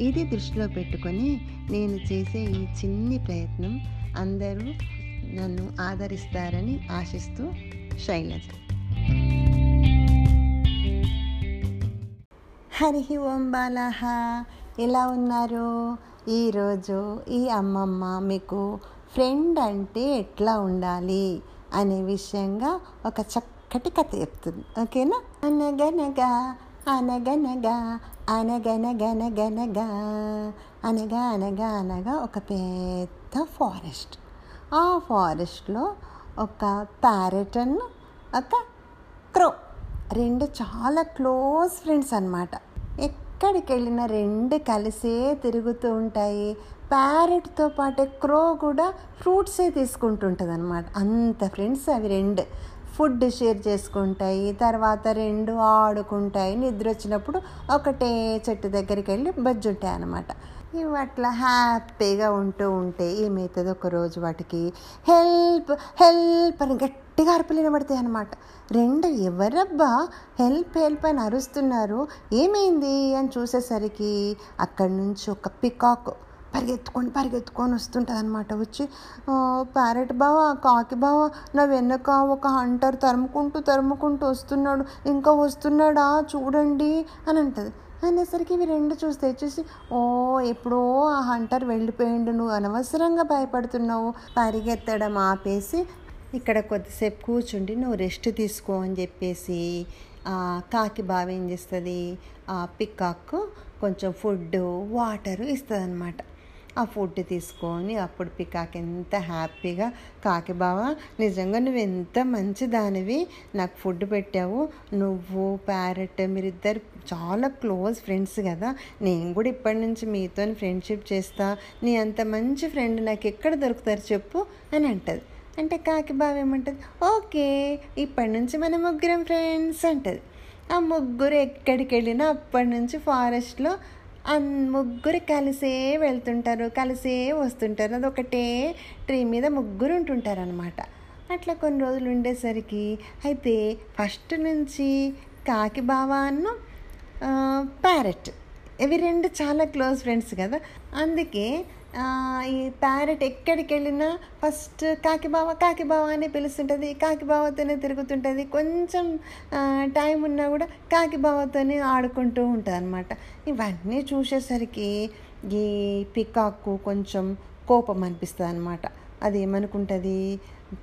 ఇది దృష్టిలో పెట్టుకొని నేను చేసే ఈ చిన్ని ప్రయత్నం అందరూ నన్ను ఆదరిస్తారని ఆశిస్తూ శైలజ. హరి ఓం బాలాహ. ఎలా ఉన్నారు? ఈరోజు ఈ అమ్మమ్మ మీకు ఫ్రెండ్ అంటే ఎట్లా ఉండాలి అనే విషయంగా ఒక చక్కటి కథ చెప్తుంది. ఓకేనా? అనగనగా అనగనగా అనగనగనగనగా అనగా అనగా అనగా ఒక పెద్ద ఫారెస్ట్ ఆ ఫారెస్ట్లో ఒక ప్యారెట్ ఒక క్రో రెండు చాలా క్లోజ్ ఫ్రెండ్స్ అనమాట ఎక్కడికి వెళ్ళినా రెండు కలిసే తిరుగుతూ ఉంటాయి. ప్యారెట్తో పాటు క్రో కూడా ఫ్రూట్సే తీసుకుంటుంటుంది అనమాట అంత ఫ్రెండ్స్ అవి రెండు. ఫుడ్ షేర్ చేసుకుంటాయి తర్వాత రెండు ఆడుకుంటాయి నిద్ర వచ్చినప్పుడు ఒకటే చెట్టు దగ్గరికి వెళ్ళి బజ్జుంటాయి అనమాట ఇవి అట్లా హ్యాపీగా ఉంటూ ఉంటే ఏమవుతుంది ఒకరోజు వాటికి? హెల్ప్ హెల్ప్ అని గట్టిగా అరుపులు వినబడతాయి అనమాట రెండు ఎవరబ్బా హెల్ప్ హెల్ప్ అని అరుస్తున్నారు ఏమైంది అని చూసేసరికి అక్కడి నుంచి ఒక పికాక్. పరిగెత్తుకొని పరిగెత్తుకొని వస్తుంటుంది అనమాట వచ్చి ప్యారెట్ బావ కాకి బావ నా వెనక ఒక హంటర్ తరుముకుంటూ తరుముకుంటూ వస్తున్నాడు. ఇంకా వస్తున్నాడా? చూడండి అని అంటుంది. అనేసరికి ఇవి రెండు చూస్తే చూసి ఓ ఎప్పుడో ఆ హంటర్ వెళ్ళిపోయిండు. నువ్వు అనవసరంగా భయపడుతున్నావు. పరిగెత్తడం ఆపేసి ఇక్కడ కొద్దిసేపు కూర్చుండి నువ్వు రెస్ట్ తీసుకో అని చెప్పేసి కాకి బావ ఏం చేస్తుంది? పికాక్ కొంచెం ఫుడ్ వాటర్ ఇస్తుంది అనమాట ఆ ఫుడ్ తీసుకొని అప్పుడు పికాక్ ఎంత హ్యాపీగా కాకి బావ నిజంగా నువ్వు ఎంత మంచి దానివి నాకు ఫుడ్ పెట్టావు. నువ్వు ప్యారెట్ మీరిద్దరు చాలా క్లోజ్ ఫ్రెండ్స్ కదా. నేను కూడా ఇప్పటి నుంచి మీతో ఫ్రెండ్షిప్ చేస్తా. నీ అంత మంచి ఫ్రెండ్ నాకు ఎక్కడ దొరుకుతారు చెప్పు అని అంటది. అంటే కాకి బావ ఏమంటుంది ఓకే ఇప్పటి నుంచి మన ముగ్గురం ఫ్రెండ్స్ అంటది. ఆ ముగ్గురు ఎక్కడికి వెళ్ళినా అప్పటి నుంచి ఫారెస్ట్లో ముగ్గురు కలిసే వెళ్తుంటారు కలిసే వస్తుంటారు. అది ఒకటే ట్రీ మీద ముగ్గురు ఉంటుంటారు అనమాట అట్లా కొన్ని రోజులు ఉండేసరికి అయితే ఫస్ట్ నుంచి కాకి బావ అన్న ప్యారెట్. ఇవి రెండు చాలా క్లోజ్ ఫ్రెండ్స్ కదా. అందుకే ఈ ప్యారెట్ ఎక్కడికి వెళ్ళినా ఫస్ట్ కాకి బావ కాకి బావ అని పిలుస్తుంటుంది. కాకిబావతోనే తిరుగుతుంటుంది. కొంచెం టైం ఉన్నా కూడా కాకిబావతోనే ఆడుకుంటూ ఉంటుంది అనమాట ఇవన్నీ చూసేసరికి ఈ పికాకు కొంచెం కోపం అనిపిస్తుంది అనమాట అది ఏమనుకుంటుంది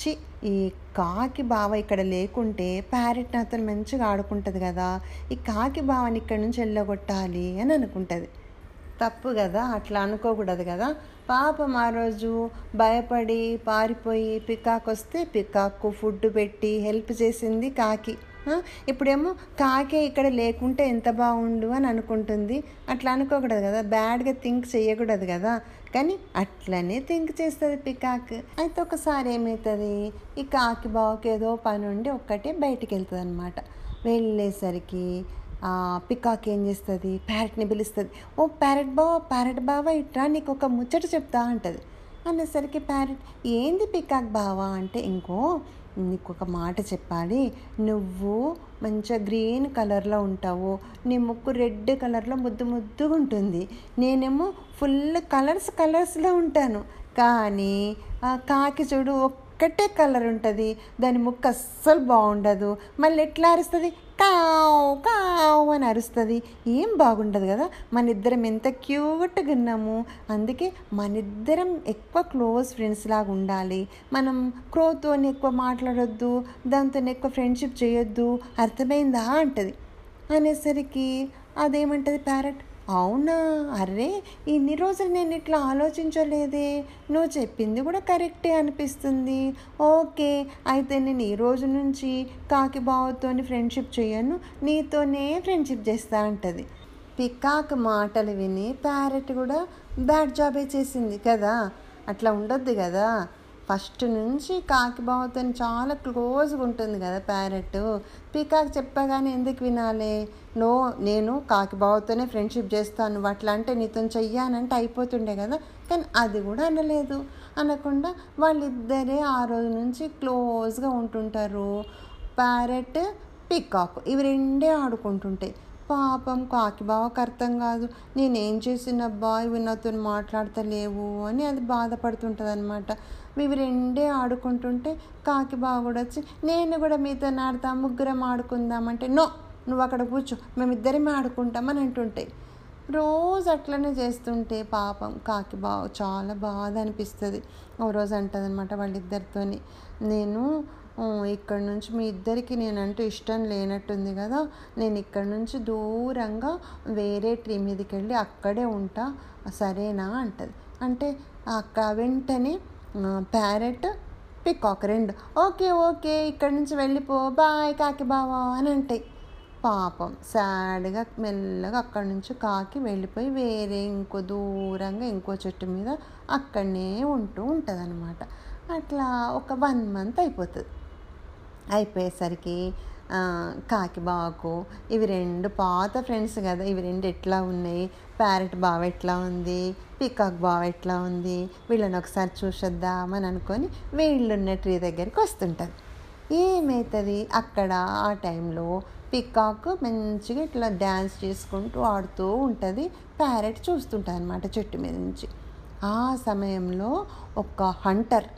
చి ఈ కాకి బావ ఇక్కడ లేకుంటే ప్యారెట్ నాతో మంచిగా ఆడుకుంటుంది కదా. ఈ కాకి బావని ఇక్కడ నుంచి వెళ్ళగొట్టాలి అని అనుకుంటుంది. తప్పు కదా అట్లా అనుకోకూడదు కదా. పాపం ఆ రోజు భయపడి పారిపోయి పికాక్ వస్తే పికాక్కు ఫుడ్ పెట్టి హెల్ప్ చేసింది కాకి. ఇప్పుడేమో కాకే ఇక్కడ లేకుంటే ఎంత బాగుండు అని అనుకుంటుంది. అట్లా అనుకోకూడదు కదా బ్యాడ్గా థింక్ చేయకూడదు కదా. కానీ అట్లనే థింక్ చేస్తుంది పికాక్. అయితే ఒకసారి ఏమవుతుంది ఈ కాకి బావకి ఏదో పని ఉండి ఒక్కటే బయటికి వెళ్తుంది అనమాట వెళ్ళేసరికి పికాక్ ఏం చేస్తుంది? ప్యారెట్ని పిలుస్తుంది. ఓ ప్యారెట్ బావా ప్యారెట్ బావా ఇట్రా నీకు ఒక ముచ్చట చెప్తా అంటుంది. అనేసరికి ప్యారెట్ ఏంది పికాక్ బావా? అంటే ఇంకో నీకు ఒక మాట చెప్పాలి. నువ్వు మంచిగా గ్రీన్ కలర్లో ఉంటావు. నీ ముక్కు రెడ్ కలర్లో ముద్దు ముద్దుగా ఉంటుంది. నేనేమో ఫుల్ కలర్స్ కలర్స్లో ఉంటాను. కానీ కాకి చూడు ఒక్కటే కలర్ ఉంటుంది. దాని ముక్క అస్సలు బాగుండదు. మళ్ళీ ఎట్లా అరుస్తుంది? కావ్ కావ్ అని అరుస్తుంది. ఏం బాగుండదు కదా? మన ఇద్దరం ఎంత క్యూట్గా ఉన్నాము. అందుకే మన ఇద్దరం ఎక్కువ క్లోజ్ ఫ్రెండ్స్ లాగా ఉండాలి. మనం క్రోతో ఎక్కువ మాట్లాడొద్దు దాంతో ఎక్కువ ఫ్రెండ్షిప్ చేయొద్దు. అర్థమైందా అంటది. అనేసరికి అదేమంటది ప్యారెట్? అవునా? అరే ఇన్ని రోజులు నేను ఇట్లా ఆలోచించలేదే. నువ్వు చెప్పింది కూడా కరెక్టే అనిపిస్తుంది. ఓకే అయితే నేను ఈ రోజు నుంచి కాకి బావతోని ఫ్రెండ్షిప్ చేయను. నీతోనే ఫ్రెండ్షిప్ చేస్తా అంటది. పికాక్ మాటలు విని ప్యారెట్ కూడా బ్యాడ్ జాబే చేసింది కదా. అట్లా ఉండొద్దు కదా. ఫస్ట్ నుంచి కాకి చాలా క్లోజ్గా ఉంటుంది కదా ప్యారెట్. పీకాక్ చెప్పగానే ఎందుకు వినాలి? నో నేను కాకి బావతోనే ఫ్రెండ్షిప్ చేస్తాను. అట్లా అంటే నీతో చెయ్యానంటే అయిపోతుండే కదా. కానీ అది కూడా అనలేదు. అనకుండా వాళ్ళిద్దరే ఆ రోజు నుంచి క్లోజ్గా ఉంటుంటారు. ప్యారెట్ పికాక్ ఇవి రెండే ఆడుకుంటుంటాయి. పాపం కాకి బావకు అర్థం కాదు. నేనేం చేసినబ్బా ఇవి నాతో మాట్లాడతలేవు అని అది బాధపడుతుంటుంది అనమాట ఇవి రెండే ఆడుకుంటుంటే కాకి బావ కూడా వచ్చి నేను కూడా మీతో ఆడతా ముగ్గురం ఆడుకుందామంటే నో నువ్వు అక్కడ కూర్చో మేమిద్దరమే ఆడుకుంటామని అంటుంటాయి రోజు అట్లనే చేస్తుంటే పాపం కాకి బావ చాలా బాధ అనిపిస్తుంది. ఓ రోజు అంటుంది అనమాట వాళ్ళిద్దరితోని నేను ఇక్కడ నుంచి మీ ఇద్దరికి నేనంటూ ఇష్టం లేనట్టుంది కదా నేను ఇక్కడ నుంచి దూరంగా వేరే ట్రీ మీదకి వెళ్ళి అక్కడే ఉంటా సరేనా? అంటది. అంటే అక్క వెంటనే ప్యారెట్ పికాక్ రెండు. ఓకే ఓకే ఇక్కడి నుంచి వెళ్ళిపో. బాయ్ కాకి బావా అని అంటాయి. పాపం సాడ్గా మెల్లగా అక్కడి నుంచి కాకి వెళ్ళిపోయి వేరే ఇంకో దూరంగా ఇంకో చెట్టు మీద అక్కడనే ఉంటూ ఉంటుంది అనమాట అట్లా ఒక వన్ మంత్ అయిపోతుంది. అయిపోయేసరికి కాకిబాకు ఇవి రెండు పాత ఫ్రెండ్స్ కదా ఇవి రెండు ఎట్లా ఉన్నాయి? ప్యారెట్ బావ ఎట్లా ఉంది? పికాక్ బావ ఎట్లా ఉంది? వీళ్ళని ఒకసారి చూసొద్దామని అనుకొని వీళ్ళున్న ట్రీ దగ్గరికి వస్తుంటుంది ఏమవుతుంది అక్కడ ఆ టైంలో పికాక్ మంచిగా ఇట్లా డ్యాన్స్ చేసుకుంటూ ఆడుతూ ఉంటుంది. ప్యారెట్ చూస్తుంటుంది అనమాట చెట్టు మీద నుంచి. ఆ సమయంలో ఒక హంటర్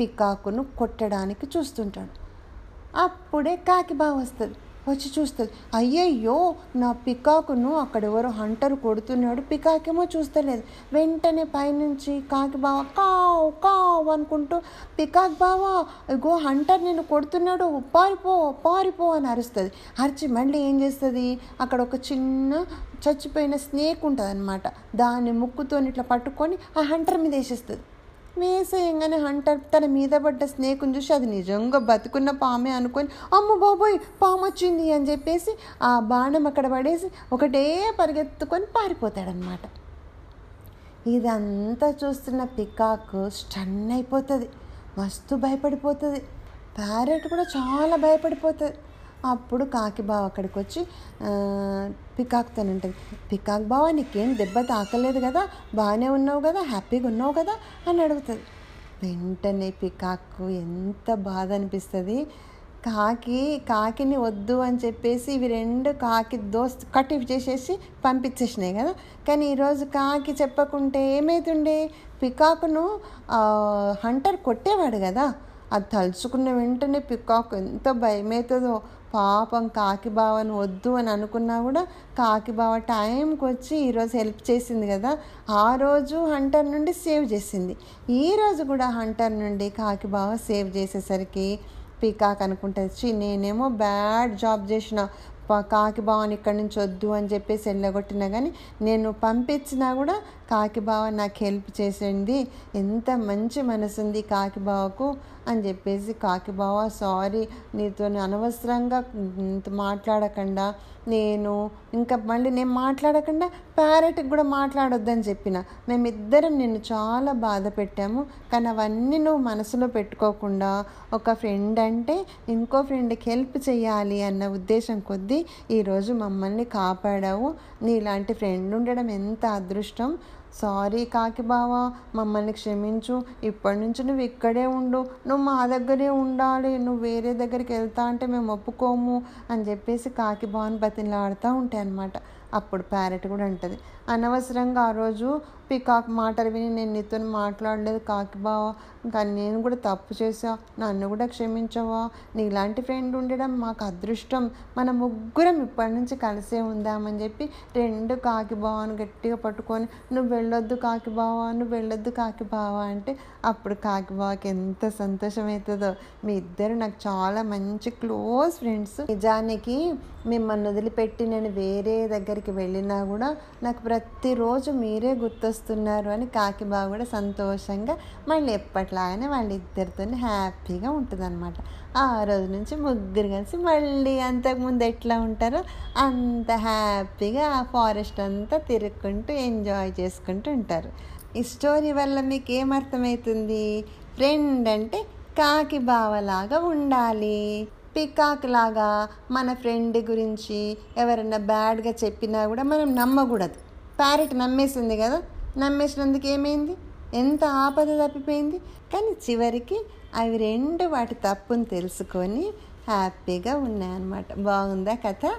పికాకును కొట్టడానికి చూస్తుంటాడు. అప్పుడే కాకి బాగా వస్తుంది వచ్చి చూస్తుంది అయ్యయ్యో నా పికాకును అక్కడ ఎవరో హంటర్ కొడుతున్నాడు పికాకేమో చూస్తలేదు. వెంటనే పైనుంచి కాకి బావ కావ్ కావ్ అనుకుంటూ పికాక్ బావా ఇగో హంటర్ నేను కొడుతున్నాడు పారిపో పారిపో అని అరుస్తుంది. అరిచి మళ్ళీ ఏం చేస్తుంది? అక్కడ ఒక చిన్న చచ్చిపోయిన స్నేక్ ఉంటుంది అనమాట దాన్ని ముక్కుతో ఇట్లా పట్టుకొని ఆ హంటర్ మీద వేసేస్తుంది. వేసేయంగానే హంటర్ తన మీద పడ్డ స్నేక్ను చూసి అది నిజంగా బతుకున్న పామే అనుకొని అమ్మ బాబోయ్ పాము వచ్చింది అని చెప్పేసి ఆ బాణం అక్కడ పడేసి ఒకటే పరిగెత్తుకొని పారిపోతాడనమాట ఇదంతా చూస్తున్న పికాక్ స్టన్ అయిపోతుంది మస్తు భయపడిపోతుంది. ప్యారెట్ కూడా చాలా భయపడిపోతుంది. అప్పుడు కాకి బావ అక్కడికి వచ్చి పికాక్తో ఉంటుంది పికాక్ బావ నీకేం దెబ్బ తాకలేదు కదా? బాగానే ఉన్నావు కదా? హ్యాపీగా ఉన్నావు కదా? అని అడుగుతుంది. వెంటనే పికాకు ఎంత బాధ అనిపిస్తుంది. కాకి కాకిని వద్దు అని చెప్పేసి ఇవి రెండు కాకి దోస్త్ కట్ చేసేసి పంపించేసినాయి కదా? కానీ ఈరోజు కాకి చెప్పకుంటే ఏమైతుండే? పికాకును హంటర్ కొట్టేవాడు కదా? అది తలుచుకున్న వెంటనే పికాక్ ఎంత భయమవుతుందో పాపం కాకి బావను వద్దు అని అనుకున్నా కూడా కాకి బావ టైంకి వచ్చి ఈరోజు హెల్ప్ చేసింది కదా. ఆ రోజు హంటర్ నుండి సేవ్ చేసింది. ఈరోజు కూడా హంటర్ నుండి కాకి బావ సేవ్ చేసేసరికి పీకాక్ అనుకుంటుంది నేనేమో బ్యాడ్ జాబ్ చేసిన. కాకి బావని ఇక్కడి నుంచి వద్దు అని చెప్పేసి వెళ్ళగొట్టినా కానీ నేను పంపించినా కూడా కాకి బావ నాకు హెల్ప్ చేసింది. ఎంత మంచి మనసు ఉంది కాకి బావకు అని చెప్పేసి కాకి బావ సారీ నీతో అనవసరంగా మాట్లాడకుండా. నేను ఇంకా మళ్ళీ నేను మాట్లాడకుండా ప్యారెట్కి కూడా మాట్లాడొద్దని చెప్పిన. మేమిద్దరం నిన్ను చాలా బాధ పెట్టాము. కానీ అవన్నీ నువ్వు మనసులో పెట్టుకోకుండా ఒక ఫ్రెండ్ అంటే ఇంకో ఫ్రెండ్కి హెల్ప్ చేయాలి అన్న ఉద్దేశం కొద్దీ ఈరోజు మమ్మల్ని కాపాడావు. నీలాంటి ఫ్రెండ్ ఉండడం ఎంత అదృష్టం. సారీ కాకి బావా మమ్మల్ని క్షమించు. ఇప్పటి నుంచి నువ్వు ఇక్కడే ఉండు. నువ్వు మా దగ్గరే ఉండాలి. నువ్వు వేరే దగ్గరికి వెళ్తా అంటే మేము ఒప్పుకోము అని చెప్పేసి కాకి బావని బతిలాడుతూ ఉంటాయి అనమాట అప్పుడు ప్యారెట్ కూడా ఉంటుంది. అనవసరంగా ఆ రోజు పికాక్ మాటలు విని నేను నీతో మాట్లాడలేదు కాకి బావా. కానీ నేను కూడా తప్పు చేసా నన్ను కూడా క్షమించవా. నీలాంటి ఫ్రెండ్ ఉండడం మాకు అదృష్టం. మన ముగ్గురం ఇప్పటి నుంచి కలిసే ఉందామని చెప్పి రెండు కాకి బావను గట్టిగా పట్టుకొని నువ్వు వెళ్ళొద్దు కాకి బావా నువ్వు వెళ్ళొద్దు కాకి బావా అంటే అప్పుడు కాకి బావకి ఎంత సంతోషం అవుతుందో. మీ ఇద్దరు నాకు చాలా మంచి క్లోజ్ ఫ్రెండ్స్ నిజానికి మిమ్మల్ని వదిలిపెట్టి నేను వేరే దగ్గరికి వెళ్ళినా కూడా నాకు ప్రతిరోజు మీరే గుర్తొస్తున్నారు అని కాకి బావ కూడా సంతోషంగా మళ్ళీ ఎప్పట్లాగానే వాళ్ళిద్దరితో హ్యాపీగా ఉంటుందన్నమాట. ఆ రోజు నుంచి ముగ్గురు కలిసి మళ్ళీ అంతకుముందు ఎట్లా ఉంటారో అంత హ్యాపీగా ఆ ఫారెస్ట్ అంతా తిరుక్కుంటూ ఎంజాయ్ చేసుకుంటూ ఉంటారు. ఈ స్టోరీ వల్ల మీకు ఏమర్థమవుతుంది? ఫ్రెండ్ అంటే కాకి బావలాగా ఉండాలి. పికాక్ లాగా మన ఫ్రెండ్ గురించి ఎవరైనా బ్యాడ్గా చెప్పినా కూడా మనం నమ్మకూడదు. ప్యారెట్ నమ్మేసింది కదా? నమ్మేసినందుకు ఏమైంది? ఎంత ఆపద తప్పిపోయింది? కానీ చివరికి అవి రెండు వాటి తప్పుని తెలుసుకొని హ్యాపీగా ఉన్నాయన్నమాట. బాగుందా కథ?